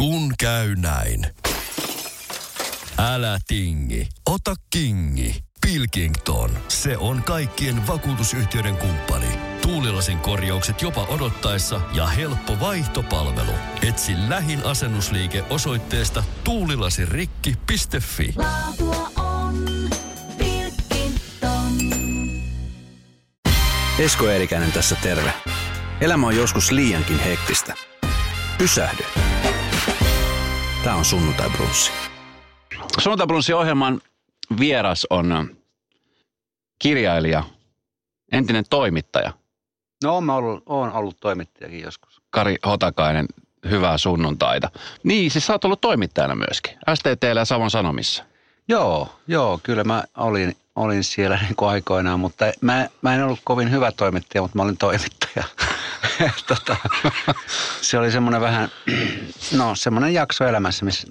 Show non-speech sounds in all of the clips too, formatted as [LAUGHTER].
Kun käy näin. Älä tingi, ota kingi. Pilkington, se on kaikkien vakuutusyhtiöiden kumppani. Tuulilasin korjaukset jopa odottaessa ja helppo vaihtopalvelu. Etsi lähin asennusliike osoitteesta tuulilasirikki.fi. Laatua on Pilkington. Esko Eerikäinen tässä terve. Elämä on joskus liiankin hektistä. Pysähdy. Tämä on Sunnuntai Brunssi. Sunnuntai Brunssi ohjelman vieras on kirjailija, entinen toimittaja No mä ollut, oon ollut toimittajakin joskus. Kari Hotakainen. Hyvää sunnuntaita. Niin, siis sä oot ollut toimittajana myöskin. STTllä ja Savon Sanomissa. Joo, joo, kyllä mä olin, olin siellä niin kuin aikoinaan, mutta mä, mä en ollut kovin hyvä toimittaja, mutta mä olin toimittaja. [LAUGHS] tota, se oli semmoinen vähän, [CLEARS THROAT] no semmoinen jakso elämässä, missä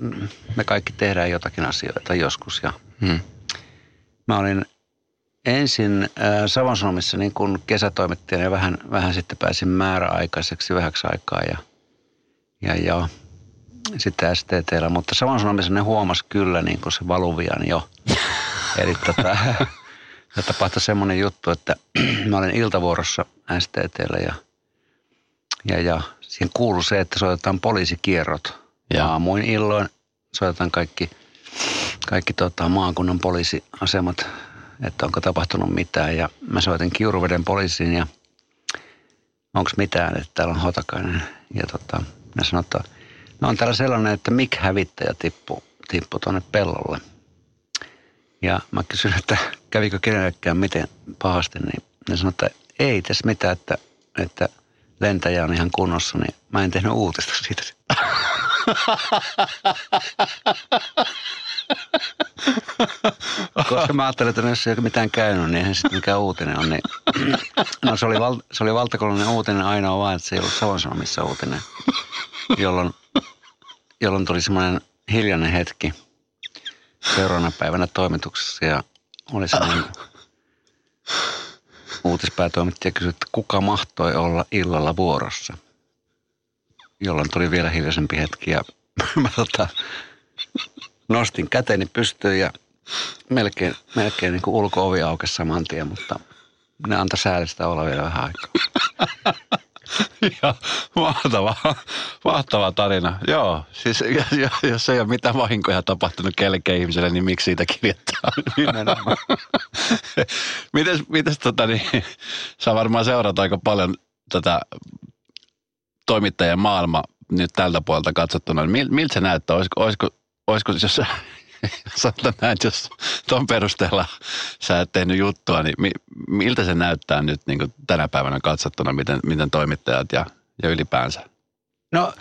me kaikki tehdään jotakin asioita joskus. Ja Hmm. mä olin ensin äh, Savon Sanomissa niin kuin kesätoimittajana ja vähän, vähän sitten pääsin määräaikaiseksi vähäksi aikaa ja, ja, ja sitten STTllä, mutta Savon Sanomissa ne huomasi kyllä niin kuin se valuvian jo. Eli tota, [LAUGHS] ja tapahtui semmoinen juttu, että [CLEARS THROAT] mä olin iltavuorossa STTllä ja, ja, ja siihen kuului se, että soitetaan poliisikierrot. Ja. Aamuin illoin soitetaan kaikki, kaikki tota, maakunnan poliisiasemat, että onko tapahtunut mitään. Ja mä soitin Kiuruveden poliisiin ja onko mitään, että täällä on Hotakainen. Ja tota, ne sanoi, että no on täällä sellainen, että mik hävittäjä tippuu tippu tuonne pellolle. Ja mä kysyin, että kävikö kenellekään miten pahasti, niin ne sanoi, että ei tässä mitään, että, että lentäjä on ihan kunnossa, niin mä en tehnyt uutista siitä. Koska mä ajattelin, että jos ei ole mitään käynyt, niin eihän sitten mikään uutinen on. Niin... No se oli, val, se oli valtakunnallinen uutinen ainoa vaan, että se ei ollut Savon Sanomissa uutinen, jolloin, jolloin tuli semmoinen hiljainen hetki seuraavana päivänä toimituksessa ja oli semmoinen uutispäätoimittaja kysyi, että kuka mahtoi olla illalla vuorossa. Jolloin tuli vielä hiljaisempi hetki ja [LAUGHS] mä tota, nostin käteni pystyyn ja melkein, melkein niin kuin ulko-ovi aukesi saman tien, mutta ne antoi säällistä olla vielä vähän aikaa. [LAUGHS] [LAUGHS] Ja mahtava, mahtava tarina. Joo, siis [LAUGHS] jos, jos ei ole mitään vahinkoja tapahtunut kellekään ihmiselle, niin miksi siitä kirjoittaa? [LAUGHS] Nimenomaan. mites, mites tota niin, sä varmaan seuraat aika paljon tätä toimittajien maailma nyt tältä puolelta katsottuna. Mil, miltä se näyttää? Olisiko, olisiko, olisiko jos sanotaan näin, että jos tuon perusteella sä et tehnyt juttua, niin mi, miltä se näyttää nyt niin kuin tänä päivänä katsottuna, miten, miten toimittajat ja, ja ylipäänsä? No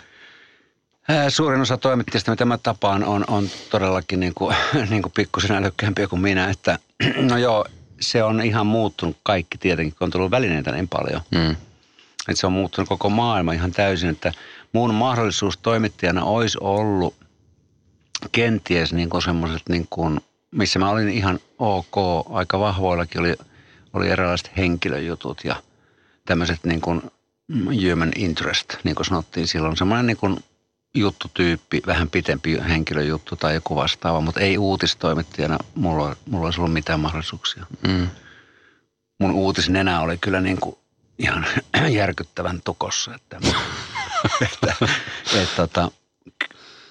ää, suurin osa toimittajista, mitä mä tapaan, on, on todellakin niin kuin, [LAUGHS] niin kuin pikkusen älykkäämpiä kuin minä. Että, [CLEARS THROAT] no joo, se on ihan muuttunut kaikki tietenkin, kun on tullut välineitä niin paljon. Mm. Että se on muuttunut koko maailma ihan täysin, että mun mahdollisuus toimittajana olisi ollut kenties niin semmoiset, niin kuin, missä mä olin ihan ok, aika vahvoillakin oli, oli erilaiset henkilöjutut ja tämmöiset niin kuin human interest, niin kuin sanottiin silloin, semmoinen niin kuin juttutyyppi, vähän pitempi henkilöjuttu tai joku vastaava, mutta ei uutistoimittajana mulla, mulla olisi ollut mitään mahdollisuuksia Mm. mun uutisnenä oli kyllä niin kuin ihan [CLEARS THROAT] järkyttävän tukossa. Että, että, että, tota,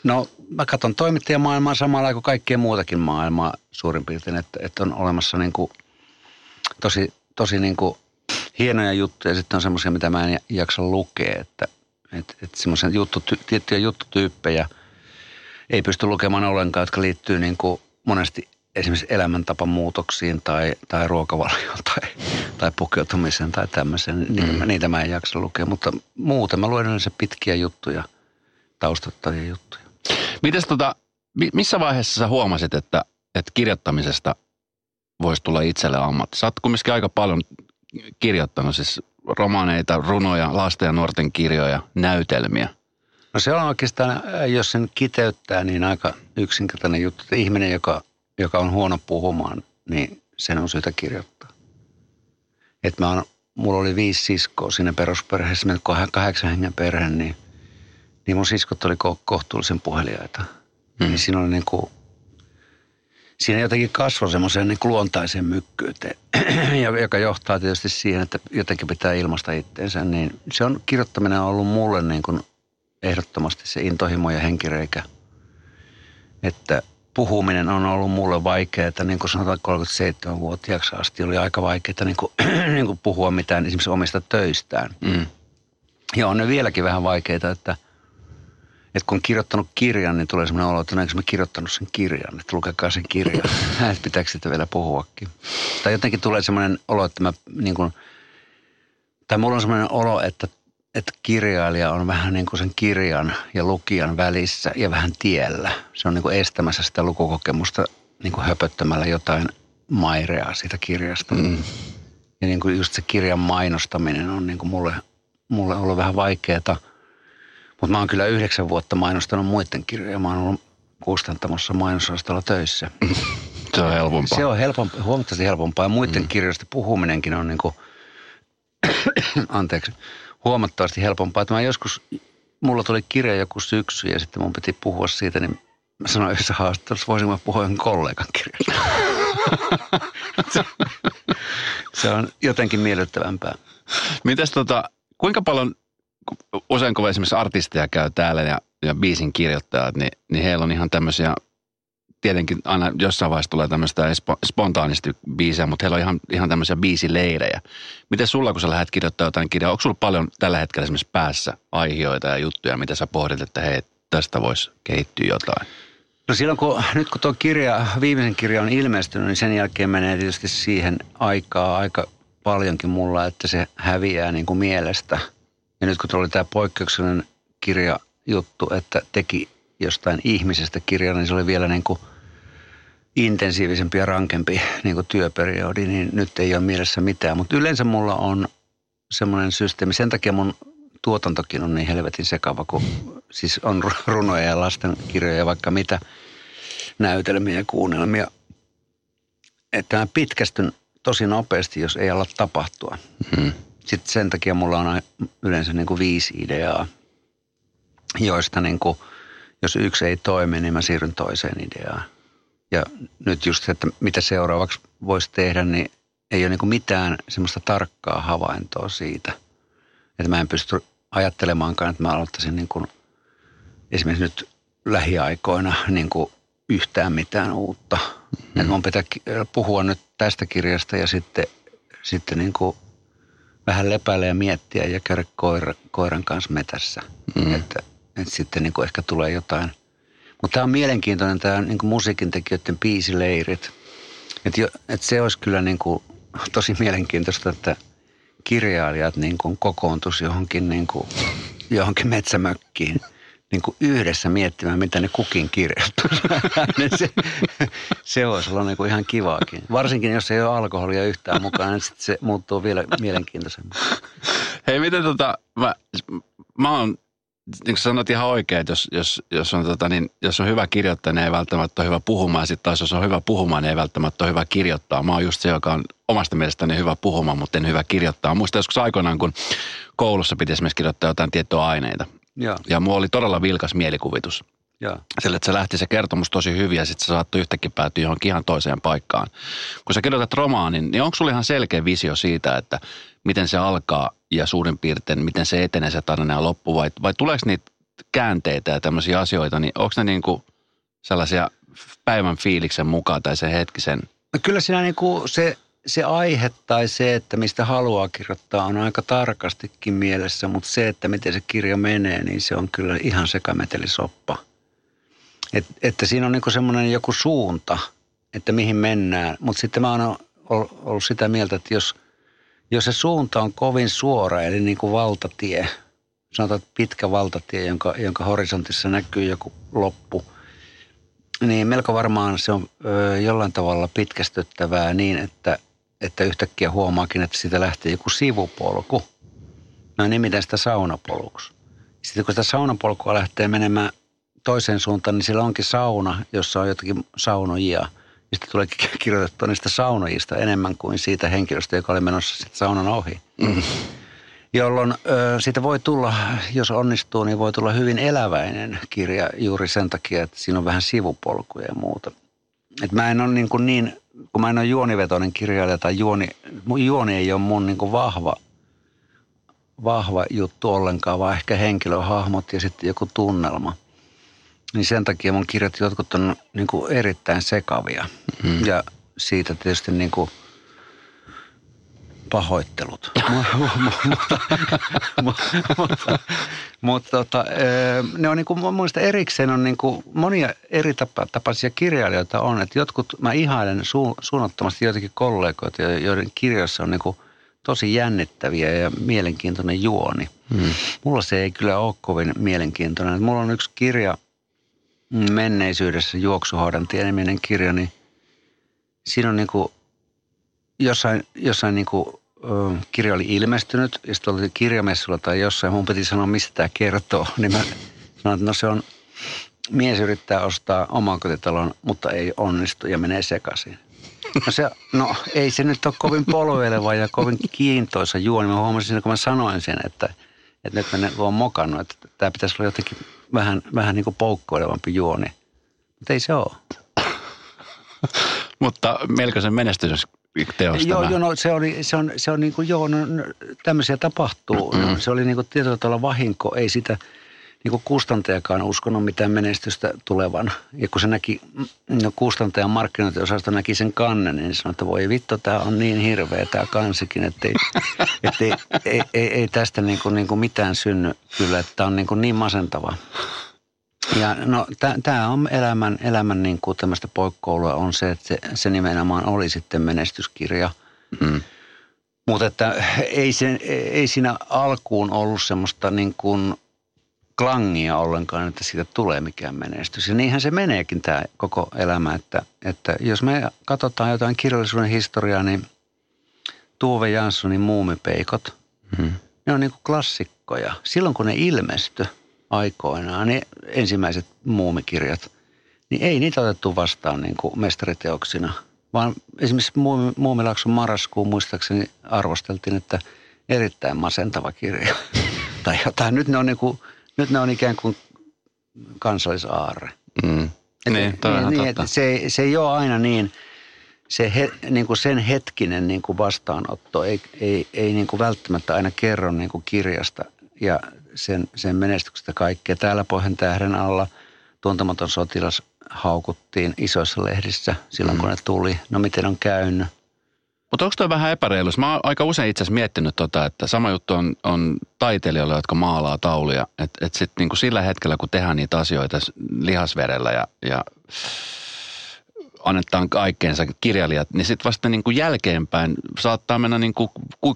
no mä katson toimittajamaailmaa samalla kuin kaikkien muutakin maailmaa suurin piirtein, että, että on olemassa niin kuin tosi, tosi niin kuin hienoja juttuja ja sitten on semmoisia, mitä mä en jaksa lukea, että, että, että semmoisia juttu, tiettyjä juttutyyppejä ei pysty lukemaan ollenkaan, jotka liittyy niin kuin monesti esimerkiksi elämäntapamuutoksiin tai, tai ruokavalioon tai, tai pukeutumiseen tai tämmöiseen. Niitä, mm. niitä mä en jaksa lukea, mutta muuten mä luen yleensä pitkiä juttuja, taustattavia juttuja. Mites tota, mi- missä vaiheessa sä huomasit, että, että kirjoittamisesta voisi tulla itselle ammatti? Sä oot kumminkin aika paljon kirjoittanut, siis romaaneita, runoja, lasten ja nuorten kirjoja, näytelmiä. No se on oikeastaan, jos sen kiteyttää, niin aika yksinkertainen juttu. Että ihminen, joka, joka on huono puhumaan, niin sen on syytä kirjoittaa. Et mä oon, mulla oli viisi siskoa siinä perusperheessä, meillä kah- kahdeksan hengen perhe, niin, niin mun siskot oli ko- kohtuullisen puheliaita. Mm. Niin siinä oli niin kuin, siinä jotenkin kasvoi semmoiseen niin luontaiseen mykkyyteen, [CLEARS THROAT] joka johtaa tietysti siihen, että jotenkin pitää ilmasta itteensä. Niin se on, kirjoittaminen on ollut mulle niin kuin ehdottomasti se intohimo ja henkireikä. Että puhuminen on ollut mulle vaikeaa, niin kuin sanotaan 37-vuotiaaksi asti oli aika vaikeaa niin kuin, [CLEARS THROAT] niin kuin puhua mitään esimerkiksi omista töistään. Mm. Ja on ne vieläkin vähän vaikeita, että, että kun on kirjoittanut kirjan, niin tulee sellainen olo, että no, mä kirjoittanut sen kirjan, että lukekaa sen kirjan. [LAUGHS] että pitääkö sitä vielä puhuakin. Tai jotenkin tulee sellainen olo, että mä niin kuin, tai mulla on sellainen olo, että että kirjailija on vähän niin kuin sen kirjan ja lukijan välissä ja vähän tiellä. Se on niin kuin estämässä sitä lukukokemusta niin kuin höpöttämällä jotain maireaa siitä kirjasta. Mm. Ja niin kuin just se kirjan mainostaminen on niin kuin mulle, mulle ollut vähän vaikeaa. Mutta mä oon kyllä yhdeksän vuotta mainostanut muiden kirjoja. Mä oon ollut kustantamossa mainososastolla töissä. [LAUGHS] Se on helpompaa. Se on helpompaa, huomattavasti helpompaa. Ja muiden mm. kirjoista puhuminenkin on niin kuin, [COUGHS] anteeksi, huomattavasti helpompaa. Että mä joskus, mulla tuli kirja joku syksy ja sitten mun piti puhua siitä, niin mä sanoin yhdessä haastattelussa, voisinko mä puhua kollegan kirjasta. [LAUGHS] se, on jotenkin miellyttävämpää. Mites tota, kuinka paljon, usein kun esimerkiksi artisteja käy täällä ja, ja biisin kirjoittajat, niin, niin heillä on ihan tämmöisiä tietenkin aina jossain vaiheessa tulee tämmöistä spontaanisti biisejä, mutta heillä on ihan, ihan tämmöisiä biisileirejä. Miten sulla, kun sä lähdet kirjoittamaan jotain kirjaa, onko sulla paljon tällä hetkellä esimerkiksi päässä aiheita ja juttuja, mitä sä pohdit, että hei, tästä voisi kehittyä jotain? No silloin kun, nyt kun tuo kirja, viimeisen kirja on ilmestynyt, niin sen jälkeen menee tietysti siihen aikaa aika paljonkin mulla, että se häviää niin kuin mielestä. Ja nyt kun tuli tämä poikkeuksellinen kirjajuttu, että teki jostain ihmisestä kirjan, niin se oli vielä niin kuin intensiivisempi ja rankempi niin kuin työperiodi, niin nyt ei ole mielessä mitään. Mutta yleensä mulla on semmoinen systeemi. Sen takia mun tuotantokin on niin helvetin sekava, kun siis on runoja ja lastenkirjoja ja vaikka mitä näytelmiä ja kuunnelmia. Että mä pitkästyn tosi nopeasti, jos ei ala tapahtua. Mm-hmm. Sitten sen takia mulla on yleensä niin kuin viisi ideaa, joista niin kuin – jos yksi ei toimi, niin mä siirryn toiseen ideaan. Ja nyt just se, että mitä seuraavaksi voisi tehdä, niin ei ole niin mitään semmoista tarkkaa havaintoa siitä. Että mä en pysty ajattelemaankaan, että mä aloittaisin niin kuin esimerkiksi nyt lähiaikoina niin kuin yhtään mitään uutta. Mm-hmm. Että mun pitää puhua nyt tästä kirjasta ja sitten, sitten niin kuin vähän lepäillä ja miettiä ja käydä koira, koiran kanssa metässä. Mm-hmm. Että että sitten niin kuin ehkä tulee jotain. Mutta tämä on mielenkiintoinen tämä niin kuin musiikin tekijöiden biisileirit. Että et se olisi kyllä niin kuin [LAUGHS] tosi mielenkiintoista, että kirjailijat niin kuin kokoontuisi johonkin, niin kuin, johonkin metsämökkiin niin kuin yhdessä miettimään, mitä ne kukin kirjoittaa. [LAUGHS] Niin se, se olisi ollut niin kuin ihan kivaakin. Varsinkin, jos ei ole alkoholia yhtään mukaan, niin sitten se muuttuu vielä mielenkiintoisemmin. Hei, miten tota, mä, mä oon niin kuin sanoit ihan oikein, että jos, jos, jos, on, tota, niin, jos on hyvä kirjoittaa, niin ei välttämättä ole hyvä puhumaan. Sitten taas jos on hyvä puhumaan, niin ei välttämättä ole hyvä kirjoittaa. Mä oon just se, joka on omasta mielestäni hyvä puhumaan, mutta en hyvä kirjoittaa. Muistan joskus aikoinaan, kun koulussa piti esimerkiksi kirjoittaa jotain tiettyä aineita. Ja, ja mulla oli todella vilkas mielikuvitus. Ja. Sillä, että se lähti se kertomus tosi hyvin ja sitten se saattoi yhtäkkiä päätyä johonkin ihan toiseen paikkaan. Kun sä kirjoitat romaanin, niin onko sulla ihan selkeä visio siitä, että miten se alkaa ja suurin piirtein, miten se etenee se tarina ja loppu vai, vai tuleeko niitä käänteitä ja tämmöisiä asioita, niin onko ne niin kuin sellaisia päivän fiiliksen mukaan tai se hetkisen? No kyllä siinä niin kuin se, se aihe tai se, että mistä haluaa kirjoittaa on aika tarkastikin mielessä, mutta se, että miten se kirja menee, niin se on kyllä ihan sekametelisoppa. Et, että siinä on niin semmoinen joku suunta, että mihin mennään, mutta sitten mä oon ollut sitä mieltä, että jos – jos se suunta on kovin suora, eli niin kuin valtatie, sanotaan pitkä valtatie, jonka, jonka horisontissa näkyy joku loppu, niin melko varmaan se on ö, jollain tavalla pitkästyttävää niin, että, että yhtäkkiä huomaakin, että siitä lähtee joku sivupolku. Mä nimitän sitä saunapoluksi. Sitten kun sitä saunapolkua lähtee menemään toiseen suuntaan, niin siellä onkin sauna, jossa on jotakin saunojia – ja sitten tulee kirjoitettua niistä saunojista enemmän kuin siitä henkilöstä, joka oli menossa sitten saunan ohi. Mm. jolloin ö, siitä voi tulla, jos onnistuu, niin voi tulla hyvin eläväinen kirja juuri sen takia, että siinä on vähän sivupolkuja ja muuta. Et mä en ole niin, kuin niin kun mä en ole juonivetoinen kirjailija tai juoni, juoni ei ole mun niin vahva, vahva juttu ollenkaan, vaan ehkä henkilöhahmot ja sitten joku tunnelma. Niin sen takia mun kirjat jotkut on niin erittäin sekavia. Mm. Ja siitä tietysti niin kuin – pahoittelut. [LAUGHS] mutta, mutta tota, ne on niin kuin, mun mielestä erikseen on niin kuin monia eri tapaisia kirjailijoita on. Että jotkut, mä ihailen su, suunnattomasti joitakin kollegoita, joiden kirjoissa on niin kuin tosi jännittäviä ja mielenkiintoinen juoni. Hmm. Mulla se ei kyllä ole kovin mielenkiintoinen. Mulla on yksi kirja menneisyydessä, Juoksuhaudan tieniminen kirja, niin siinä on niin kuin jossain, jossain niin kuin, kirja oli ilmestynyt ja sitten oli kirjamessulla tai jossain, mun piti sanoa, mistä tämä kertoo. [LAUGHS] Niin mä sanoin, että no se on, mies yrittää ostaa omakotitalon, mutta ei onnistu ja menee sekaisin. No, se, no ei se nyt ole kovin polveileva ja kovin kiintoisa juoni. Mä huomasin, kun mä sanoin sen, että, että nyt mä oon mokannut, että tämä pitäisi olla jotenkin vähän, vähän niin kuin poukkoilevampi juoni. Mutta ei se ole. Mutta melkoisen menestys teosta. Joo, joo no, se, oli, se on, se on niin kuin, joo, no, no, tämmöisiä tapahtuu. Mm-hmm. No, se oli niin kuin tietyllä tavalla vahinko, ei sitä niin kuin kustantajakaan uskonut mitään menestystä tulevan. Ja kun se näki, no kustantajan markkinointiosasto näki sen kannen, niin sanoi, että voi vittu, tämä on niin hirveä tämä kansikin, että ei, [LAUGHS] että ei, ei, ei, ei tästä niin kuin, niin kuin mitään synny kyllä, että tämä on niin, kuin niin masentava. Ja no tämä on elämän, elämän niin kuin tämmöistä poikkoulua on se, että se, se nimenomaan oli sitten menestyskirja. Mm. Mutta että ei, se, ei siinä alkuun ollut semmoista niin kuin klangia ollenkaan, että siitä tulee mikään menestys. Ja niinhän se meneekin tämä koko elämä, että, että jos me katsotaan jotain kirjallisuuden historiaa, niin Tuove Janssonin muumipeikot, mm. ne on niin kuin klassikkoja. Silloin kun ne ilmestyi, aikoinaan, niin ensimmäiset muumikirjat, niin ei niitä otettu vastaan niin kuin mestariteoksina, vaan esimerkiksi Muumilaakson marraskuun muistaakseni arvosteltiin, että erittäin masentava kirja [LAUGHS] tai jotain. Nyt ne on, niin kuin, nyt ne on ikään kuin kansallisaarre. Mm. Et, niin, niin, niin että se, se ei ole aina niin, se he, niin kuin sen hetkinen niin kuin vastaanotto ei, ei, ei niin kuin välttämättä aina kerro niin kuin kirjasta ja sen, sen menestyksestä kaikkea. Täällä Pohjan tähden alla tuntematon sotilas haukuttiin isoissa lehdissä silloin, mm. kun ne tuli. No miten on käynyt? Mutta onko toi vähän epäreilu? Mä oon aika usein itse asiassa miettinyt tota, että sama juttu on, on taiteilijoilla, jotka maalaa tauluja. Että et sitten niinku sillä hetkellä, kun tehdään niitä asioita lihasverellä ja, ja annetaan kaikkeensa kirjailijat, niin sitten vasta niin kuin jälkeenpäin saattaa mennä niin kuin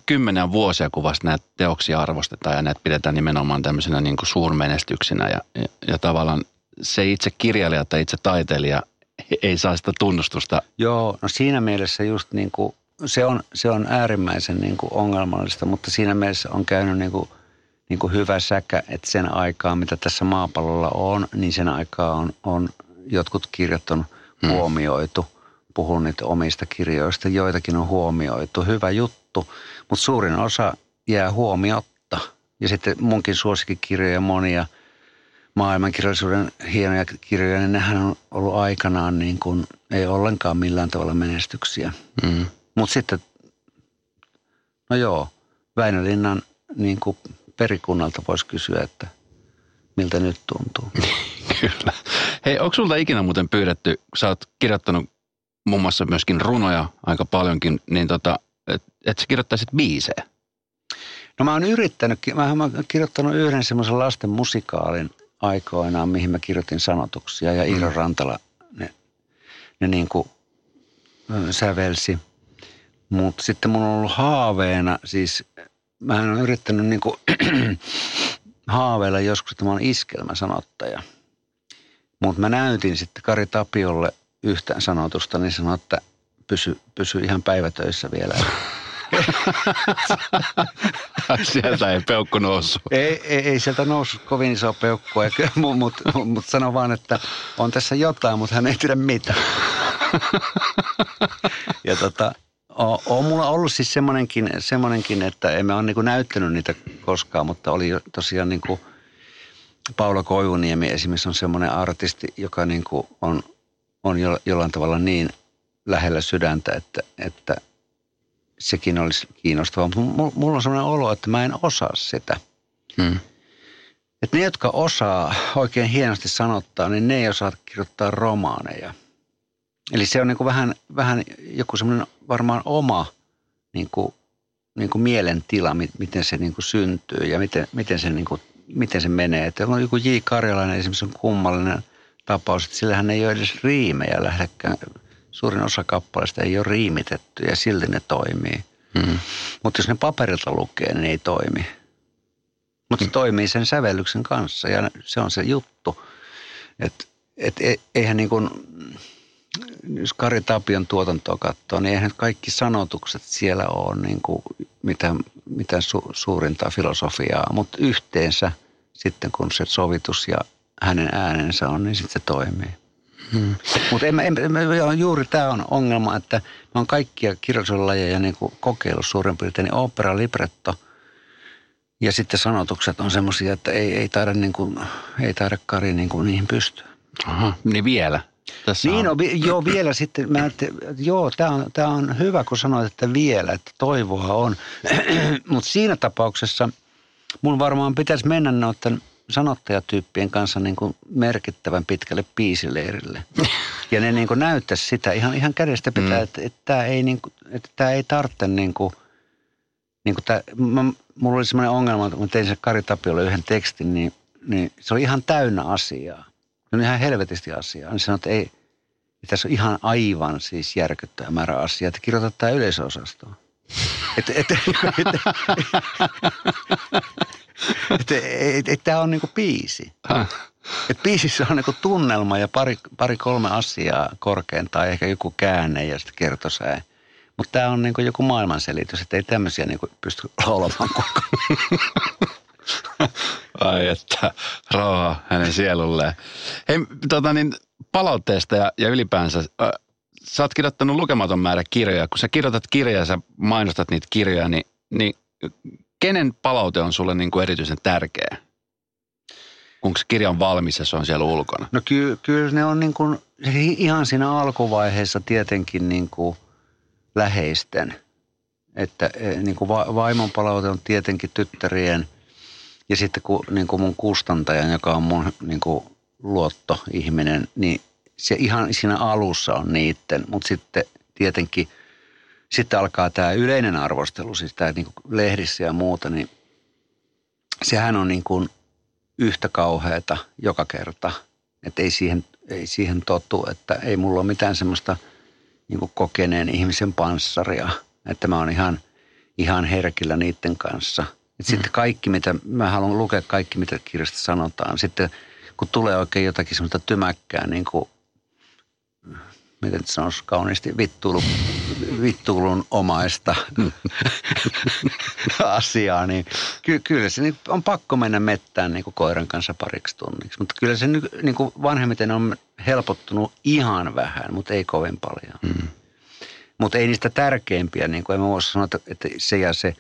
kymmenen vuosia, kun vasta näitä teoksia arvostetaan ja näitä pidetään nimenomaan tämmöisenä niin kuin suurmenestyksinä ja, ja, ja tavallaan se itse kirjailija tai itse taiteilija ei saa sitä tunnustusta. Joo, no siinä mielessä just niin kuin, se on, se on äärimmäisen niin kuin ongelmallista, mutta siinä mielessä on käynyt niin kuin, niin kuin hyvä säkä, että sen aikaa, mitä tässä maapallolla on, niin sen aikaa on, on jotkut kirjat on – mm. huomioitu. Puhun niitä omista kirjoista, joitakin on huomioitu. Hyvä juttu, mutta suurin osa jää huomiotta. Ja sitten munkin suosikkikirjoja monia maailmankirjallisuuden hienoja kirjoja, niin nehän on ollut aikanaan niin kuin, ei ollenkaan millään tavalla menestyksiä. Mm. Mutta sitten, no joo, Väinölinnan niin kuin perikunnalta voisi kysyä, että miltä nyt tuntuu. [LAUGHS] Kyllä. Hei, onko sulta ikinä muuten pyydetty, sä oot kirjoittanut muun muassa myöskin runoja aika paljonkin, niin tota, että et sä kirjoittaisit biisejä? No mä oon yrittänyt, mä oon kirjoittanut yhden semmoisen lasten musikaalin aikoinaan, mihin mä kirjoitin sanotuksia ja Iiro mm. Rantala ne, ne niin kuin sävelsi. Mutta sitten mun on ollut haaveena, siis mä oon yrittänyt niin kuin [CLEARS THROAT] haaveilla joskus, että mä oon iskelmäsanottaja – mutta mä näytin sitten Kari Tapiolle yhtään sanotusta, niin sanoi, että pysy, pysy ihan päivätöissä vielä. [LAUGHS] sieltä ei peukku noussut. Ei, ei, ei sieltä noussut kovin iso peukku, [LAUGHS] mutta mut, mut sano vaan, että on tässä jotain, mutta hän ei tiedä mitä. [LAUGHS] ja tota, on, on mulla ollut siis semmoinenkin, semmoinenkin että emme ole niin näyttänyt niitä koskaan, mutta oli tosiaan niin kuin Paula Koivuniemi esimerkiksi on semmoinen artisti, joka niin kuin on, on jollain tavalla niin lähellä sydäntä, että, että sekin olisi kiinnostavaa. Mutta mulla on semmoinen olo, että mä en osaa sitä. Hmm. Että ne, jotka osaa oikein hienosti sanottaa, niin ne ei osaa kirjoittaa romaaneja. Eli se on niin kuin vähän, vähän joku semmoinen varmaan oma niin kuin, niin kuin mielentila, miten se niin kuin syntyy ja miten, miten, se, niin kuin, miten se menee. Että on joku J. Karjalainen esimerkiksi on kummallinen tapaus, että sillähän ei ole edes riimejä lähekkään. Suurin osa kappaleista ei ole riimitetty ja silti ne toimii. Mm-hmm. Mutta jos ne paperilta lukee, niin ei toimi. Mutta se mm. toimii sen sävellyksen kanssa ja se on se juttu. Että et, et, eihän niin kuin, jos Kari Tapion tuotantoa katsoo, niin eihän kaikki sanotukset siellä ole niin kuin mitään, mitään su, suurinta filosofiaa, mutta yhteensä sitten kun se sovitus ja hänen äänensä on, niin sitten se toimii. Hmm. Mutta en, en, en, juuri tämä on ongelma, että mä oon kaikkia kirjallisuuslajeja niin kokeillut suurin piirtein, niin opera, libretto ja sitten sanotukset on semmoisia, että ei, ei taida, niin kuin, ei taida Kari niin kuin niihin pystyä. Aha, niin vielä. Tässä niin, on. No, joo, vielä sitten, mä että, joo, tämä on, tää on hyvä, kun sanoit, että vielä, että toivoa on. [CLEARS THROAT] Mutta siinä tapauksessa mun varmaan pitäisi mennä noiden sanottajatyyppien kanssa niin kuin merkittävän pitkälle piisileirille. Ja ne niin kuin näyttäisi sitä ihan, ihan kädestä pitää, mm. että, että tämä ei, niin kuin, että tämä ei tarvitse niin kuin, niin kuin tämä, mä, mulla oli semmoinen ongelma, että kun tein sen Kari Tapiolle yhden tekstin, niin, niin se oli ihan täynnä asiaa. Se on ihan helvetisti asiaa. Niin sanoin, että ei, tässä on ihan aivan siis järkyttävä määrä asiaa, että kirjoita tämä yleisöosastoon. Et, et, et, et, et, tämä on niinku biisi. Et biisissä on niinku tunnelma ja pari, pari kolme asiaa korkein tai ehkä joku käänne ja sitten kertosää. Mutta tämä on niinku joku maailmanselitys, että ei tämmöisiä niinku pysty laulamaan koko Ai että, rauha hänen sielulleen. Hei, tota niin, palautteesta ja, ja ylipäänsä, sä oot kirjoittanut lukematon määrä kirjoja. Kun sä kirjoitat kirjaa ja sä mainostat niitä kirjoja, niin, niin kenen palaute on sulle niin kuin erityisen tärkeä? Kun se kirja on valmis ja se on siellä ulkona? No ky- kyllä ne on niin kuin, ihan siinä alkuvaiheessa tietenkin niin kuin läheisten. Että e, niin kuin va- vaimon palaute on tietenkin tyttärien ja sitten kun, niin kuin mun kustantajan, joka on mun niin kuin luottoihminen, niin se ihan siinä alussa on niitten, mutta sitten tietenkin sitten alkaa tämä yleinen arvostelu, siis tämä niin lehdissä ja muuta, niin sehän on niin kuin yhtä kauheata joka kerta, että ei siihen, ei siihen totu, että ei mulla ole mitään semmoista niin kuin kokeneen ihmisen panssaria, että mä oon ihan, ihan herkillä niiden kanssa. Et mm. Sitten kaikki, mitä, mä haluan lukea kaikki, mitä kirjasta sanotaan. Sitten kun tulee oikein jotakin semmoista tymäkkää, niin kuin, miten se sanoisi kauniisti, vittuulu, vittuulun omaista [LAUGHS] asiaa, niin ky- kyllä se niin on pakko mennä mettään niin kuin koiran kanssa pariksi tunniksi. Mutta kyllä se niin kuin vanhemmiten on helpottunut ihan vähän, mutta ei kovin paljon. Mm. Mutta ei niistä tärkeimpiä, niin kuin en mä voisi sanoa, että se ja se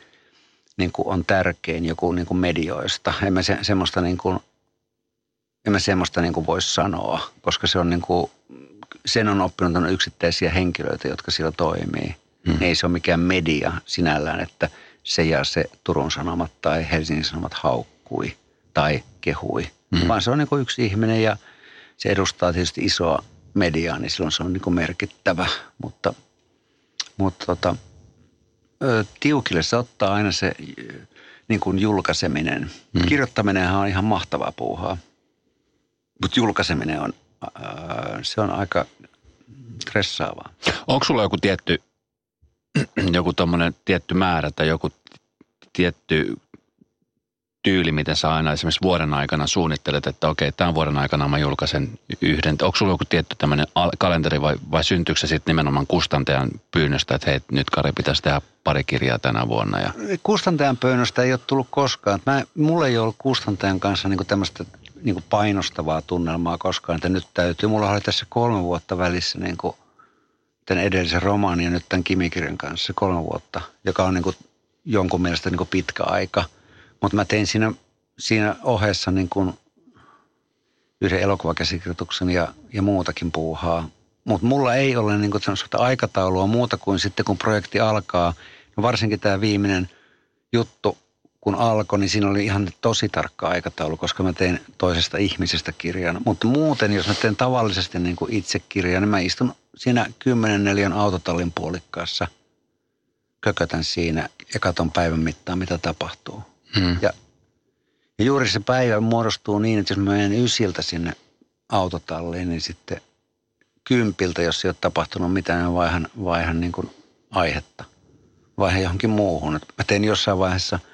niin kuin on tärkein joku niin kuin medioista. En mä se, semmoista niin kuin en mä semmoista niin kuin voisi sanoa, koska se on niin kuin, sen on oppinut on yksittäisiä henkilöitä, jotka siellä toimii. Hmm. Ei se ole mikään media sinällään, että se ja se Turun Sanomat tai Helsingin Sanomat haukkui tai kehui, hmm. vaan se on niin yksi ihminen ja se edustaa tietysti isoa mediaa, niin silloin se on niin merkittävä, mutta, mutta tota, tiukille se ottaa aina se niin kuin julkaiseminen. Hmm. Kirjoittaminenhan on ihan mahtavaa puuhaa. Mutta julkaiseminen on, se on aika stressaavaa. Onko sulla joku tietty, [CLEARS THROAT] joku tommonen tietty määrä tai joku tietty tyyli, mitä sä aina esimerkiksi vuoden aikana suunnittelet, että okei, tämän vuoden aikana mä julkaisen yhden. Onko sulla joku tietty tämmöinen kalenteri vai, vai syntyykö se sitten nimenomaan kustantajan pyynnöstä, että hei, nyt Kari pitäisi tehdä pari kirjaa tänä vuonna? Ja... Kustantajan pyynnöstä ei ole tullut koskaan. Mä, mulla ei ollut kustantajan kanssa niin tämmöistä niin kuin painostavaa tunnelmaa koskaan, että nyt täytyy. Mulla oli tässä kolme vuotta välissä niin kuin tämän edellisen romaanin ja nyt tämän Kimikirjan kanssa kolme vuotta, joka on niin kuin jonkun mielestä niin kuin pitkä aika. Mutta mä tein siinä, siinä ohessa niin kuin yhden elokuvakäsikirjoituksen ja, ja muutakin puuhaa. Mutta mulla ei ole niin kuin aikataulua muuta kuin sitten kun projekti alkaa. No varsinkin tämä viimeinen juttu, kun alkoi, niin siinä oli ihan tosi tarkka aikataulu, koska mä tein toisesta ihmisestä kirjan. Mutta muuten, jos mä teen tavallisesti niin kuin itse kirjan, niin mä istun siinä 10 neljän autotallin puolikkaassa, kökötän siinä ja katon päivän mittaan, mitä tapahtuu. Hmm. Ja, ja juuri se päivä muodostuu niin, että jos mä menen ysiltä sinne autotalliin, niin sitten kympiltä, jos ei ole tapahtunut mitään, niin vaihan, vaihan niin kuin aihetta. Vaihan johonkin muuhun. Mä tein jossain vaiheessa –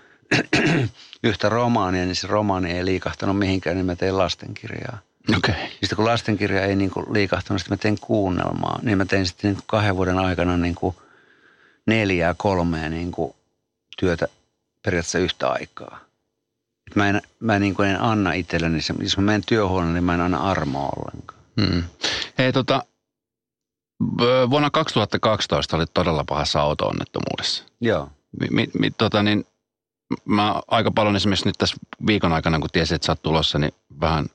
yhtä romaania, niin se romaani ei liikahtanut mihinkään, niin mä tein lastenkirjaa. Okei. Okay. Sitten kun lastenkirja ei niin kuin liikahtanut, sitten mä tein kuunnelmaa. Niin mä tein sitten niin kuin kahden vuoden aikana niin kuin neljää, kolmea niin kuin työtä periaatteessa yhtä aikaa. Et mä en, mä niin kuin en anna itselleni, jos mä menen työhuoneelle, niin mä en anna armoa ollenkaan. Hmm. Hei tota, vuonna 2012 oli todella pahassa auto-onnettomuudessa. Joo. Mi, mi, tota niin, mä aika paljon esimerkiksi nyt tässä viikon aikana, kun tiesin, että sä oot tulossa, niin vähän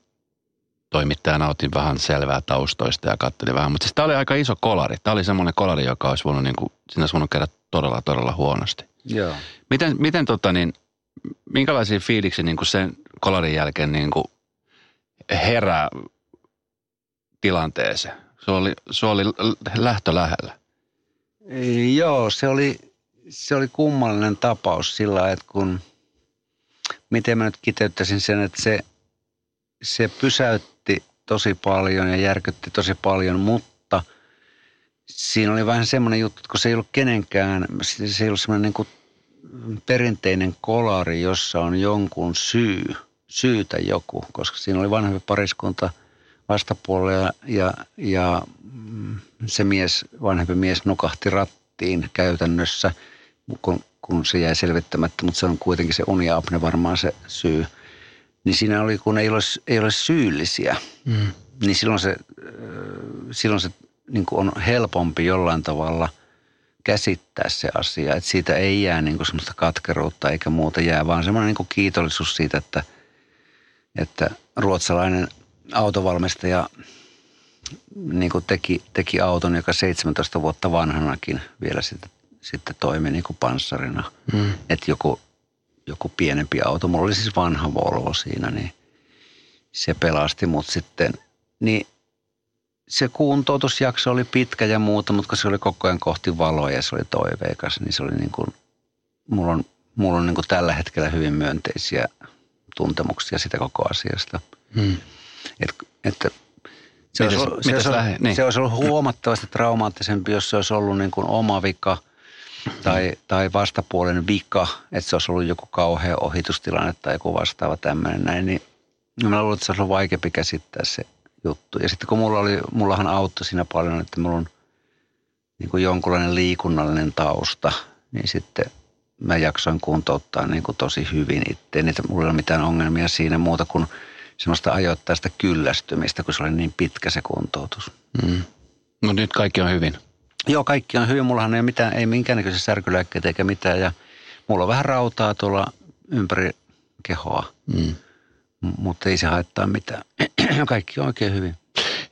toimittajana otin vähän selvää taustoista ja katselin vähän. Mutta siis tämä oli aika iso kolari. Tämä oli semmoinen kolari, joka olisi voinut, niin kuin, siinä olisi voinut käydä todella, todella huonosti. Joo. Miten, miten tota niin, minkälaisia fiiliksiä niin kuin sen kolarin jälkeen niin kuin herää tilanteeseen? Se oli, se oli lähtö lähellä. Joo, se oli, se oli kummallinen tapaus sillä että kun, miten mä nyt kiteyttäisin sen, että se, se pysäytti tosi paljon ja järkytti tosi paljon, mutta siinä oli vähän semmoinen juttu, että kun se ei ollut kenenkään, se ei ollut semmoinen niin kuin perinteinen kolari, jossa on jonkun syy, syytä joku, koska siinä oli vanhempi pariskunta vastapuolella ja, ja se mies, vanhempi mies nukahti rattiin käytännössä – kun, kun se jäi selvittämättä, mutta se on kuitenkin se uniapne varmaan se syy. Niin siinä oli, kun ei ole, ei ole syyllisiä, mm. niin silloin se, silloin se niin on helpompi jollain tavalla käsittää se asia. Että siitä ei jää niin semmoista katkeruutta eikä muuta jää, vaan semmoinen niin kiitollisuus siitä, että, että ruotsalainen autovalmistaja niin kuin teki, teki auton, joka 17 vuotta vanhanakin vielä sitten sitten toimi niin kuin panssarina. Mm. Että joku, joku pienempi auto, mulla oli siis vanha Volvo siinä, niin se pelasti mut sitten. Niin se kuuntoutusjakso oli pitkä ja muuta, mutta se oli koko ajan kohti valoa ja se oli toiveikas, niin se oli niin kuin, mulla on, mulla on niin kuin tällä hetkellä hyvin myönteisiä tuntemuksia sitä koko asiasta. Mm. Et, että se, mites, olisi, se, olisi, niin. se olisi ollut huomattavasti traumaattisempi, jos se olisi ollut niin kuin oma vika – tai, tai vastapuolen vika, että se olisi ollut joku kauhea ohitustilanne tai joku vastaava tämmöinen näin, niin mä luulen, että se olisi ollut vaikeampi käsittää se juttu. Ja sitten kun mulla oli, mullahan auttoi siinä paljon, että mulla on niin kuin jonkunlainen liikunnallinen tausta, niin sitten mä jaksoin kuntouttaa niin kuin tosi hyvin itteen. Että mulla ei ole mitään ongelmia siinä muuta kuin semmoista ajoittaista kyllästymistä, kun se oli niin pitkä se kuntoutus. Mm. No nyt kaikki on hyvin. Joo, kaikki on hyvin. Mullahan ei, mitään, ei minkäännäköisiä särkylääkkeitä eikä mitään. Ja mulla on vähän rautaa tuolla ympäri kehoa, mm. mutta ei se haittaa mitään. [CLEARS THROAT] kaikki on oikein hyvin.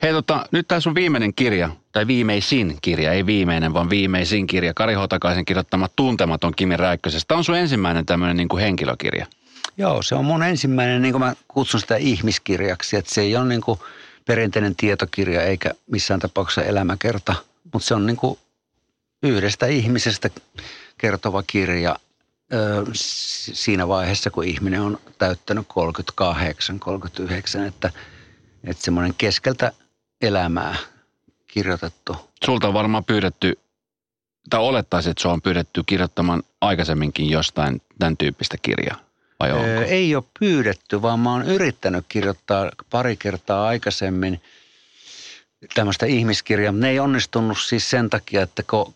Hei tota, nyt tämä sun viimeinen kirja, tai viimeisin kirja, ei viimeinen, vaan viimeisin kirja, Kari Hotakaisen kirjoittama Tuntematon Kimi Räikkösestä. Tämä on sun ensimmäinen tämmöinen niin kuin henkilökirja. Joo, se on mun ensimmäinen, niin kuin mä kutsun sitä ihmiskirjaksi, että se ei ole niin kuin perinteinen tietokirja eikä missään tapauksessa elämäkerta – mutta se on niin kuin yhdestä ihmisestä kertova kirja ö, siinä vaiheessa, kun ihminen on täyttänyt 38, 39, että, että semmoinen keskeltä elämää kirjoitettu. Sulta on varmaan pyydetty, tai olettaisit, että se on pyydetty kirjoittamaan aikaisemminkin jostain tämän tyyppistä kirjaa? Vai onko? Ei ole pyydetty, vaan mä oon yrittänyt kirjoittaa pari kertaa aikaisemmin – tämmöistä ihmiskirjaa. Ne ei onnistunut siis sen takia, että ko,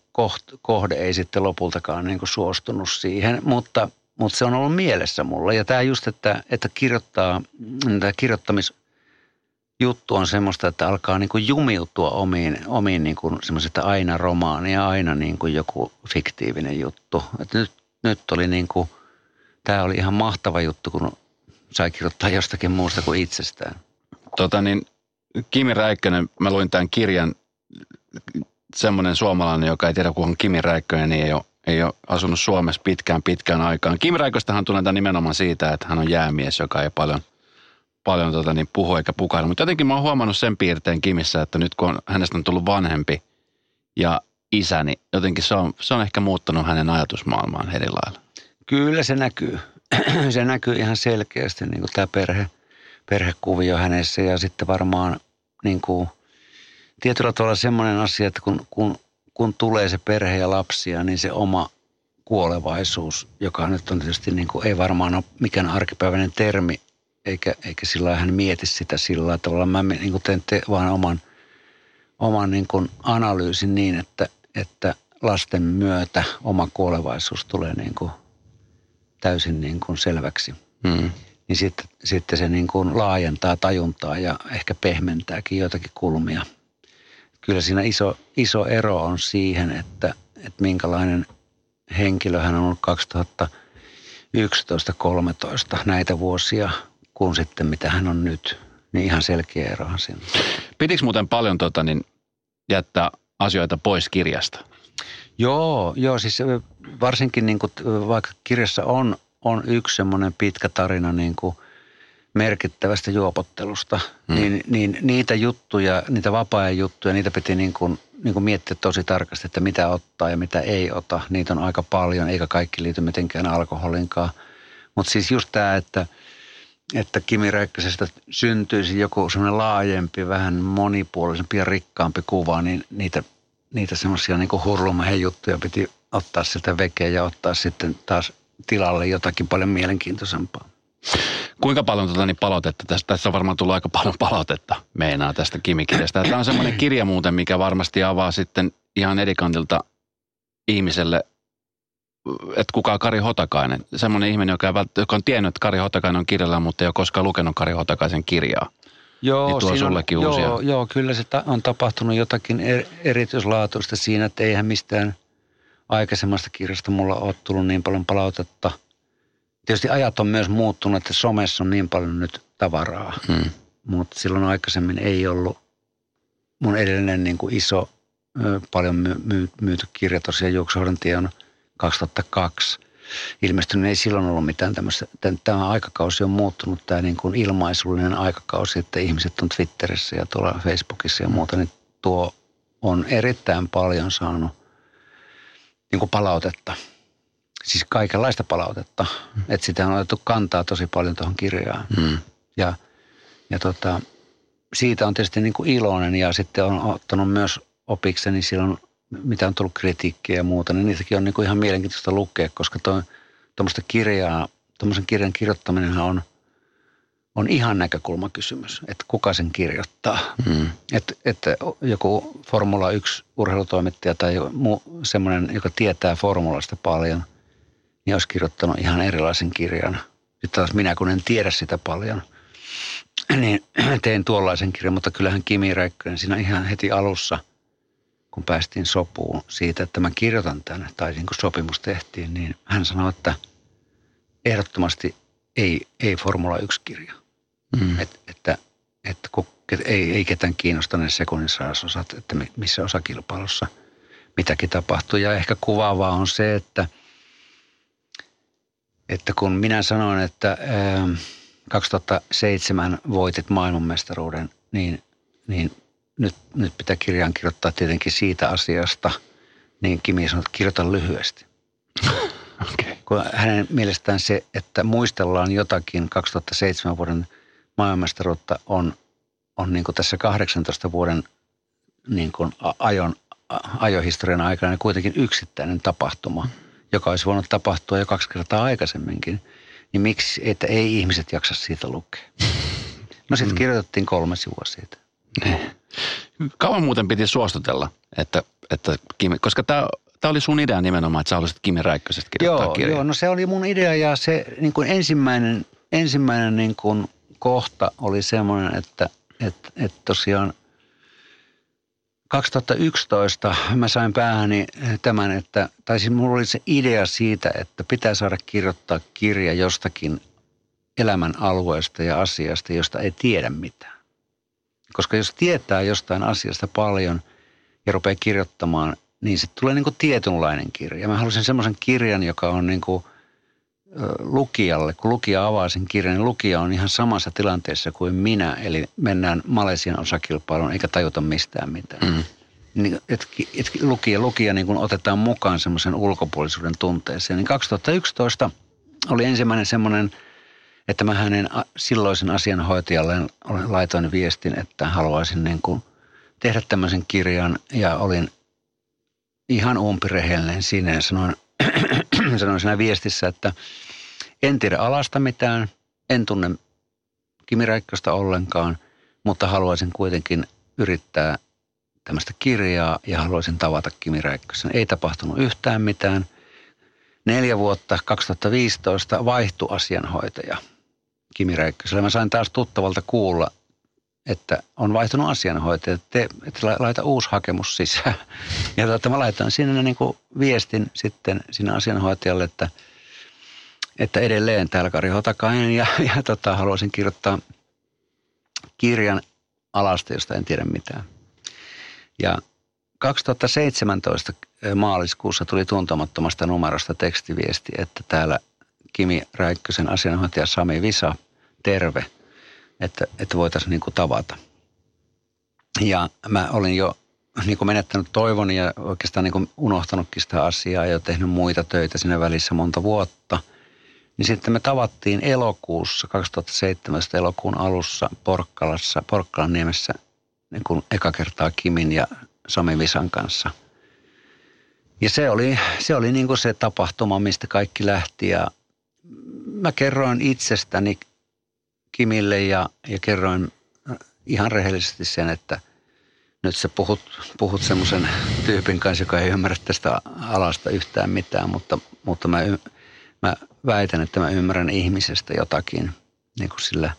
kohde ei sitten lopultakaan niin kuin suostunut siihen, mutta, mutta se on ollut mielessä mulla. Ja tämä just, että, että kirjoittaa, tämä kirjoittamis juttu on semmoista, että alkaa niin kuin jumiutua omiin, omiin niin kuin semmoisesta aina romaani ja aina niin kuin joku fiktiivinen juttu. Et nyt, nyt oli niin kuin, tämä oli ihan mahtava juttu, kun sai kirjoittaa jostakin muusta kuin itsestään. Tota niin, Kimi Räikkönen, mä luin tämän kirjan, semmoinen suomalainen, joka ei tiedä kuka on Kimi Räikkönen, niin ei ole, ei ole asunut Suomessa pitkään pitkään aikaan. Kimi Räikköstähän tunnetaan nimenomaan siitä, että hän on jäämies, joka ei paljon, paljon tota niin, puhu eikä pukailla. Mutta jotenkin mä oon huomannut sen piirteen Kimissä, että nyt kun on, hänestä on tullut vanhempi ja isä, niin jotenkin se on, se on ehkä muuttanut hänen ajatusmaailmaan eri lailla. Kyllä se näkyy. [CLEARS THROAT] se näkyy ihan selkeästi niin kuin tämä perhe, perhekuvio hänessä ja sitten varmaan niin kuin, tietyllä tavalla semmoinen asia, että kun, kun, kun tulee se perhe ja lapsia, niin se oma kuolevaisuus, joka nyt on tietysti niin kuin, ei varmaan ole mikään arkipäiväinen termi, eikä, eikä sillä hän mieti sitä sillä tavalla. Mä niin kuin teen te, vaan oman, oman niin kuin analyysin niin, että, että lasten myötä oma kuolevaisuus tulee niin kuin täysin niin kuin selväksi. Hmm. Niin sitten, sitten se niin kuin laajentaa tajuntaa ja ehkä pehmentääkin joitakin kulmia. Kyllä siinä iso, iso ero on siihen, että, että minkälainen henkilö hän on ollut 2011-2013 näitä vuosia, kuin sitten mitä hän on nyt. Niin ihan selkeä erohan siinä. Pitikö muuten paljon tota, niin, jättää asioita pois kirjasta? Joo, joo siis varsinkin niin kuin, vaikka kirjassa on, on yksi semmoinen pitkä tarina niin kuin merkittävästä juopottelusta, hmm. niin, niin niitä juttuja, niitä vapaa-ajan juttuja, niitä piti niin kuin, niin kuin miettiä tosi tarkasti, että mitä ottaa ja mitä ei ota. Niitä on aika paljon, eikä kaikki liity mitenkään alkoholinkaan. Mutta siis just tämä, että, että Kimi Räikkösestä syntyisi joku semmoinen laajempi, vähän monipuolisempi ja rikkaampi kuva, niin niitä – niitä semmoisia niin hurlumahen juttuja piti ottaa sieltä vekeä ja ottaa sitten taas tilalle jotakin paljon mielenkiintoisempaa. Kuinka paljon tuota, niin palautetta, tästä, tässä on varmaan tullut aika paljon palautetta meinaa tästä Kimi-kirjasta. Tämä on semmoinen kirja muuten, mikä varmasti avaa sitten ihan edikantilta ihmiselle, että kuka on Kari Hotakainen. Semmoinen ihminen, joka, joka on tiennyt, että Kari Hotakainen on kirjalla, mutta ei ole koskaan lukenut Kari Hotakaisen kirjaa. Joo, niin tuo sullekin on, uusia. Joo, joo, kyllä se on tapahtunut jotakin er, erityislaatuista siinä, että eihän mistään aikaisemmasta kirjasta mulla ole tullut niin paljon palautetta. Tietysti ajat on myös muuttunut, että somessa on niin paljon nyt tavaraa, hmm. mutta silloin aikaisemmin ei ollut mun edellinen niin kuin iso, paljon my, myyty kirja tosiaan Juoksuhordan on 2002 ilmestynyt. Ei silloin ollut mitään tämmöistä. Tämä aikakausi on muuttunut, tämä niin kuin ilmaisullinen aikakausi, että ihmiset on Twitterissä ja tuolla Facebookissa ja muuta, niin tuo on erittäin paljon saanut niin kuin palautetta. Siis kaikenlaista palautetta. Mm. Että sitä on otettu kantaa tosi paljon tuohon kirjaan. Mm. Ja, ja tota, siitä on tietysti niin kuin iloinen ja sitten on ottanut myös opikseni silloin mitä on tullut kritiikkiä ja muuta, niin niitäkin on niin kuin ihan mielenkiintoista lukea, koska tuommoista kirjaa, tuommoisen kirjan kirjoittaminen on, on ihan näkökulmakysymys, että kuka sen kirjoittaa. Hmm. Että, että joku Formula 1 urheilutoimittaja tai muu, semmoinen, joka tietää formulasta paljon, niin olisi kirjoittanut ihan erilaisen kirjan. Sitten taas minä, kun en tiedä sitä paljon, niin [CLEARS THROAT] tein tuollaisen kirjan, mutta kyllähän Kimi Räikkönen siinä ihan heti alussa – kun päästiin sopuun siitä, että mä kirjoitan tänne, tai niin kuin sopimus tehtiin, niin hän sanoi, että ehdottomasti ei, ei Formula 1-kirja. Mm. Et, että, että kun, ei, ei ketään kiinnosta ne sekunnin osat, että missä osakilpailussa mitäkin tapahtuu. Ja ehkä kuvaavaa on se, että, että kun minä sanoin, että 2007 voitit maailmanmestaruuden, niin, niin nyt, nyt pitää kirjaan kirjoittaa tietenkin siitä asiasta, niin Kimi sanoi, että kirjoita lyhyesti. [LAUGHS] okay. Kun hänen mielestään se, että muistellaan jotakin 2007 vuoden maailmanmestaruutta on, on niin kuin tässä 18 vuoden niin kuin ajon, ajohistorian aikana niin kuitenkin yksittäinen tapahtuma, joka olisi voinut tapahtua jo kaksi kertaa aikaisemminkin. Niin miksi, että ei ihmiset jaksa siitä lukea? No sitten mm. kirjoitettiin kolme sivua siitä. Kauan muuten piti suostutella, että, että Kimi, koska tämä Tämä oli sun idea nimenomaan, että sä haluaisit Kimi Räikkösestä kirjoittaa joo, kirjaa. Joo, no se oli mun idea ja se niin kuin ensimmäinen, ensimmäinen niin kuin kohta oli semmoinen, että, että et tosiaan 2011 mä sain päähäni tämän, että, tai siis mulla oli se idea siitä, että pitää saada kirjoittaa kirja jostakin elämän alueesta ja asiasta, josta ei tiedä mitään. Koska jos tietää jostain asiasta paljon ja rupeaa kirjoittamaan, niin se tulee niin kuin tietynlainen kirja. Mä halusin semmoisen kirjan, joka on niin kuin lukijalle, kun lukija avaa sen kirjan, niin lukija on ihan samassa tilanteessa kuin minä. Eli mennään Malesian osakilpailuun eikä tajuta mistään mitään. Mm. Niin, et, et, lukija, lukija niin kun otetaan mukaan semmoisen ulkopuolisuuden tunteeseen. Niin 2011 oli ensimmäinen semmoinen – että mä hänen silloisen asianhoitajalle laitoin viestin, että haluaisin niin kuin tehdä tämmöisen kirjan ja olin ihan umpirehellinen siinä ja sanoin, [CLEARS THROAT] sanoin siinä viestissä, että en tiedä alasta mitään, en tunne Kimi Räikköstä ollenkaan, mutta haluaisin kuitenkin yrittää tämmöistä kirjaa ja haluaisin tavata Kimi Räikkösen. Ei tapahtunut yhtään mitään. Neljä vuotta, 2015, vaihtui asianhoitaja – Kimi Räikkösellä. Mä sain taas tuttavalta kuulla, että on vaihtunut asianhoitaja, että, te, että laita uusi hakemus sisään. [LAUGHS] Ja tota, mä laitan sinne niin kuin viestin sitten sinne asianhoitajalle, että, että edelleen täällä Kari Hotakainen ja, [LAUGHS] ja tota, haluaisin kirjoittaa kirjan alasta, josta en tiedä mitään. Ja 2017 maaliskuussa tuli tuntemattomasta numerosta tekstiviesti, että täällä Kimi Räikkösen asianhoitaja Sami Visa – terve, että, että voitaisiin niin kuin tavata. Ja mä olin jo niin kuin menettänyt toivon ja oikeastaan niin kuin unohtanutkin sitä asiaa ja tehnyt muita töitä siinä välissä monta vuotta. Niin sitten me tavattiin elokuussa, 2017 elokuun alussa Porkkalassa, Porkkalan niemessä niin kuin eka kertaa Kimin ja Sami Visan kanssa. Ja se oli, se oli niin kuin se tapahtuma, mistä kaikki lähti ja mä kerroin itsestäni Kimille ja, ja kerroin ihan rehellisesti sen, että nyt sä puhut, puhut semmoisen tyypin kanssa, joka ei ymmärrä tästä alasta yhtään mitään, mutta, mutta mä, mä väitän, että mä ymmärrän ihmisestä jotakin niin kuin sillä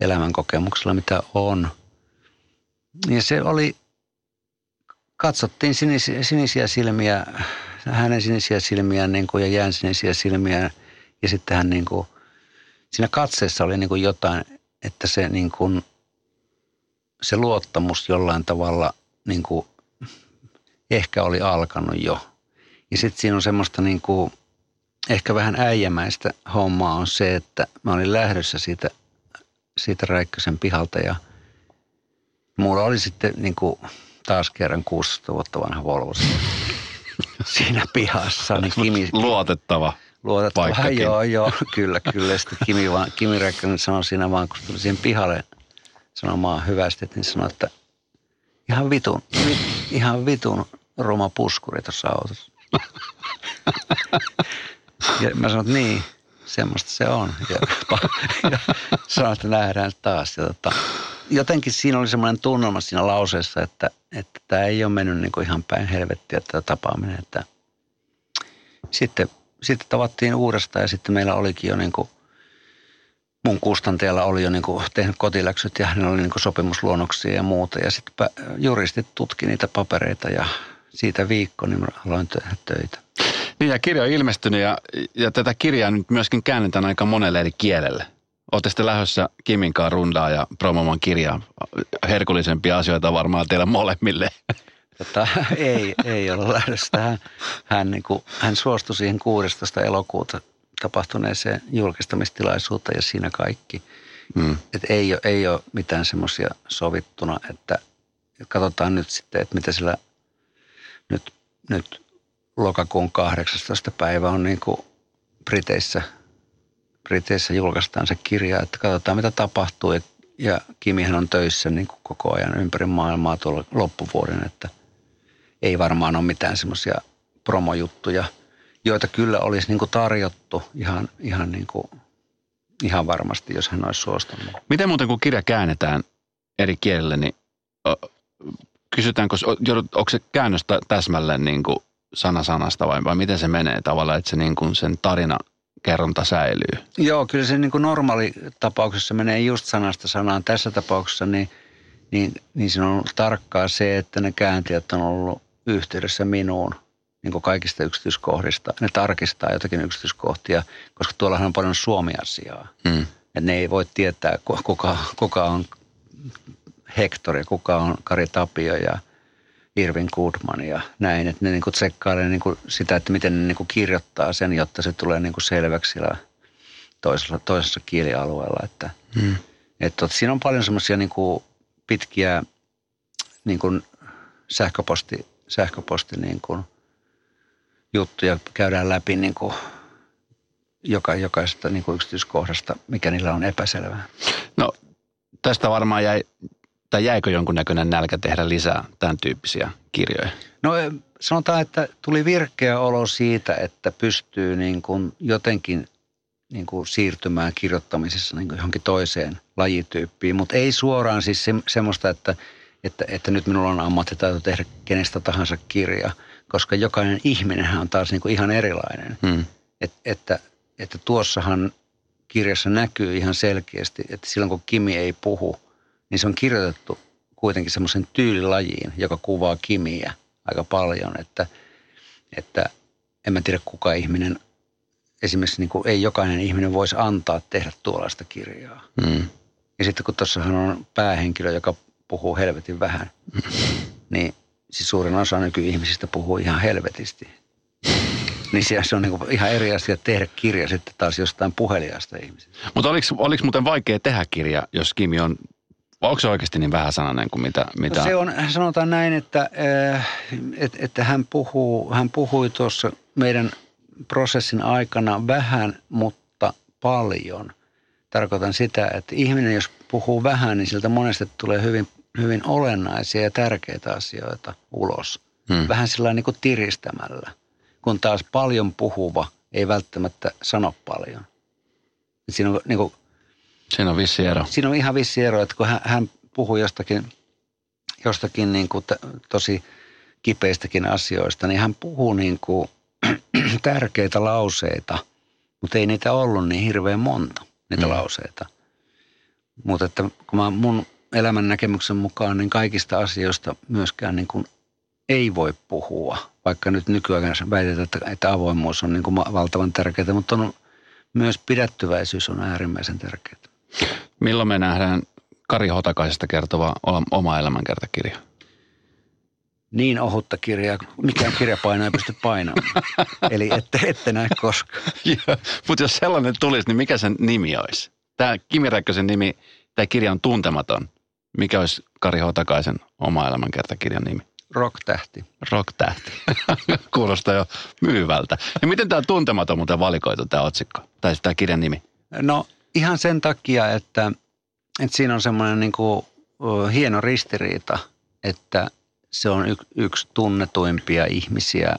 elämänkokemuksella, mitä on. Ja se oli, katsottiin sinisiä, sinisiä silmiä, hänen sinisiä silmiä niin kuin, ja jään sinisiä silmiä ja sitten hän niin kuin – siinä katseessa oli niin kuin jotain, että se, niin kuin, se luottamus jollain tavalla niin kuin ehkä oli alkanut jo. Ja sitten siinä on semmoista niin kuin, ehkä vähän äijämäistä hommaa on se, että mä olin lähdössä siitä, siitä Räikkösen pihalta ja mulla oli sitten niin kuin taas kerran 16 vuotta vanha Volvo siinä pihassa. Niin Kimi, Luotettava luotettava. Paikkakin. Joo, joo, kyllä, kyllä. Sitten Kimi, vaan, Kimi Räikkönen sanoi siinä vaan, kun tuli siihen pihalle sanomaan hyvästi, niin sanoi, että ihan vitun, vi, ihan vitun roma puskuri tuossa autossa. ja mä sanoin, että niin, semmoista se on. Ja, ja sanoin, että nähdään taas. Ja tota, jotenkin siinä oli semmoinen tunnelma siinä lauseessa, että, että tämä ei ole mennyt niin kuin ihan päin helvettiä tämä tapaaminen. Että sitten sitten tavattiin uudestaan ja sitten meillä olikin jo niin kuin, mun kustantajalla oli jo niin kuin tehnyt kotiläksyt ja hänellä oli niin kuin sopimusluonnoksia ja muuta. Ja sitten juristit tutki niitä papereita ja siitä viikko niin aloin tehdä töitä. Niin ja kirja on ilmestynyt ja, ja tätä kirjaa nyt myöskin käännetään aika monelle eri kielelle. Olette sitten lähdössä Kiminkaan rundaa ja promoman kirjaa. Herkullisempia asioita varmaan teillä molemmille. Tota, [LAUGHS] ei, ei ole lähdössä. Hän, hän, niin kuin, hän suostui siihen 16. elokuuta tapahtuneeseen julkistamistilaisuuteen ja siinä kaikki. Mm. Et ei, ole, ei ole mitään semmoisia sovittuna, että, katsotaan nyt sitten, että mitä sillä nyt, nyt lokakuun 18. päivä on niin kuin Briteissä, Briteissä julkaistaan se kirja, että katsotaan mitä tapahtuu. Ja Kimihän on töissä niin kuin koko ajan ympäri maailmaa tuolla loppuvuoden, että ei varmaan ole mitään semmoisia promojuttuja, joita kyllä olisi niin kuin tarjottu ihan, ihan, niin kuin, ihan varmasti, jos hän olisi suostunut. Miten muuten, kun kirja käännetään eri kielelle, niin kysytäänkö, onko se käännöstä täsmälleen niin kuin sana sanasta vai, vai miten se menee tavallaan, että se niin kuin sen tarina kerronta säilyy. Joo, kyllä se niin kuin normaali tapauksessa menee just sanasta sanaan. Tässä tapauksessa niin, niin, niin se on ollut tarkkaa se, että ne kääntäjät on ollut yhteydessä minuun niin kuin kaikista yksityiskohdista. Ne tarkistaa jotakin yksityiskohtia, koska tuollahan on paljon suomi-asiaa. Hmm. Et ne ei voi tietää, kuka, kuka on Hector ja kuka on Kari Tapio ja Irvin Goodman ja näin. Että ne niin tsekkailee niin sitä, että miten ne niin kirjoittaa sen, jotta se tulee niin selväksi toisella, toisessa kielialueella. Että, Hmm. että siinä on paljon semmoisia niin pitkiä niin kuin sähköposti, sähköposti niin kuin juttuja käydään läpi niin kuin joka, jokaisesta niin kuin yksityiskohdasta, mikä niillä on epäselvää. No tästä varmaan jäi, tai jäikö jonkunnäköinen nälkä tehdä lisää tämän tyyppisiä kirjoja? No sanotaan, että tuli virkeä olo siitä, että pystyy niin kuin jotenkin niin kuin siirtymään kirjoittamisessa niin kuin johonkin toiseen lajityyppiin, mutta ei suoraan siis se, semmoista, että, että, että nyt minulla on ammattitaito tehdä kenestä tahansa kirja, koska jokainen ihminen on taas niin kuin ihan erilainen. Hmm. Et, että, että tuossahan kirjassa näkyy ihan selkeästi, että silloin kun Kimi ei puhu, niin se on kirjoitettu kuitenkin semmoisen tyylilajiin, joka kuvaa Kimiä aika paljon, että, että en mä tiedä kuka ihminen, esimerkiksi niin kuin ei jokainen ihminen voisi antaa tehdä tuollaista kirjaa. Hmm. Ja sitten kun tuossahan on päähenkilö, joka puhuu helvetin vähän, niin siis suurin osa nykyihmisistä puhuu ihan helvetisti. Niin se on niin ihan eri asia tehdä kirja sitten taas jostain puheliasta ihmisistä. Mutta oliko, oliko muuten vaikea tehdä kirja, jos Kimi on, onko se oikeasti niin vähäsanainen kuin mitä? mitä... No se on, sanotaan näin, että, äh, että, että hän, puhuu, hän puhui tuossa meidän prosessin aikana vähän, mutta paljon. Tarkoitan sitä, että ihminen, jos puhuu vähän, niin siltä monesti tulee hyvin, hyvin olennaisia ja tärkeitä asioita ulos. Hmm. Vähän sillä niin kuin tiristämällä, kun taas paljon puhuva ei välttämättä sano paljon. Siinä on, niin kuin, Siinä on vissi ero. siinä on ihan vissi ero, että kun hän, hän puhuu jostakin, jostakin niin kuin tosi kipeistäkin asioista, niin hän puhuu niin kuin [CLEARS THROAT] tärkeitä lauseita, mutta ei niitä ollut niin hirveän monta, niitä Mm. mm. lauseita. Mutta että kun mä mun elämän näkemyksen mukaan, niin kaikista asioista myöskään niin kuin ei voi puhua, vaikka nyt nykyaikana väitetään, että, että avoimuus on niin kuin valtavan tärkeää, mutta on myös pidättyväisyys on äärimmäisen tärkeää. Milloin me nähdään Kari Hotakaisesta kertova oma elämänkertakirja? Niin ohutta kirjaa, mikään kirjapaino ei pysty painamaan. [LAUGHS] Eli ette, ette näe koskaan. [LAUGHS] Mutta jos sellainen tulisi, niin mikä sen nimi olisi? Tämä Kimi Räikkösen nimi, tämä kirja on tuntematon. Mikä olisi Kari Hotakaisen oma elämänkertakirjan nimi? Rock-tähti. Rock-tähti. [LAUGHS] Kuulostaa jo myyvältä. Ja miten tämä tuntematon muuten valikoitu tämä otsikko? Tai tämä kirjan nimi? No ihan sen takia, että, että siinä on semmoinen niin kuin, hieno ristiriita, että se on yk, yksi tunnetuimpia ihmisiä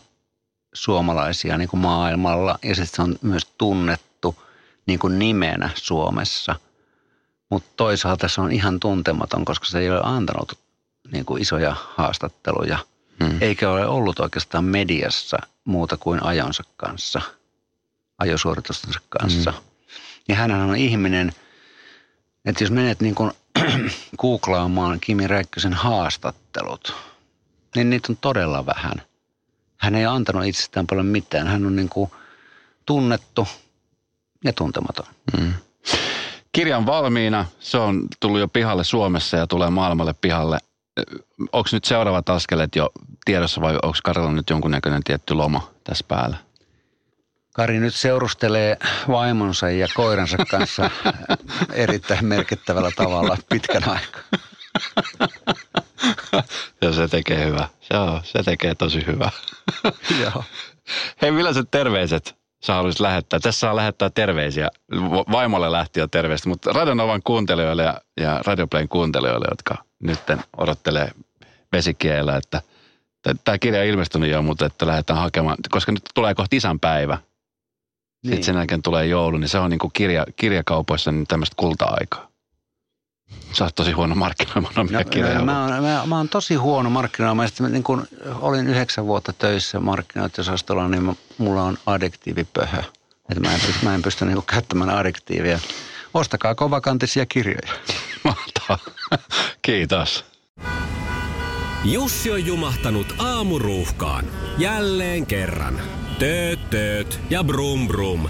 suomalaisia niin kuin maailmalla ja sitten se on myös tunnettu niin kuin nimenä Suomessa. Mutta toisaalta se on ihan tuntematon, koska se ei ole antanut niin kuin isoja haastatteluja, Hmm. eikä ole ollut oikeastaan mediassa muuta kuin ajonsa kanssa, ajosuoritustensa kanssa. Mm. Ja hänhän on ihminen, että jos menet niin kuin [CLEARS THROAT] googlaamaan Kimi Räikkösen haastattelut, niin niitä on todella vähän. Hän ei antanut itsestään paljon mitään. Hän on niin kuin tunnettu ja tuntematon. Mm. Kirja on valmiina. Se on tullut jo pihalle Suomessa ja tulee maailmalle pihalle. Onko nyt seuraavat askeleet jo tiedossa vai onko Karilla nyt jonkunnäköinen tietty loma tässä päällä? Kari nyt seurustelee vaimonsa ja koiransa kanssa [LAUGHS] erittäin merkittävällä tavalla pitkän aikaa. [LAUGHS] Ja se tekee hyvä. Joo, se tekee tosi hyvää. [LAUGHS] Joo. Hei, millaiset terveiset sä haluaisit lähettää? Tässä saa lähettää terveisiä. Vaimolle lähti jo terveistä, mutta Radionovan kuuntelijoille ja, ja Radioplayn kuuntelijoille, jotka nyt odottelee vesikielellä, että tämä kirja on ilmestynyt jo, mutta että lähdetään hakemaan, koska nyt tulee kohta isänpäivä. Niin. Sitten sen jälkeen tulee joulu, niin se on niin kuin kirja, kirjakaupoissa niin tämmöistä kulta-aikaa. Sä oot tosi huono markkinoimaan omia No, kirjoja. mä, oon, mä, mä oon tosi huono markkinoimaan. Sitten mä niin kun olin yhdeksän vuotta töissä markkinointiosastolla, niin mä- mulla on adjektiivipöhö. Että mä en, pysty, mä en pysty niinku käyttämään adjektiivia. Ostakaa kovakantisia kirjoja. [LAUGHS] Mahtavaa. Kiitos. Jussi on jumahtanut aamuruuhkaan. Jälleen kerran. Tööt, tööt ja brum brum.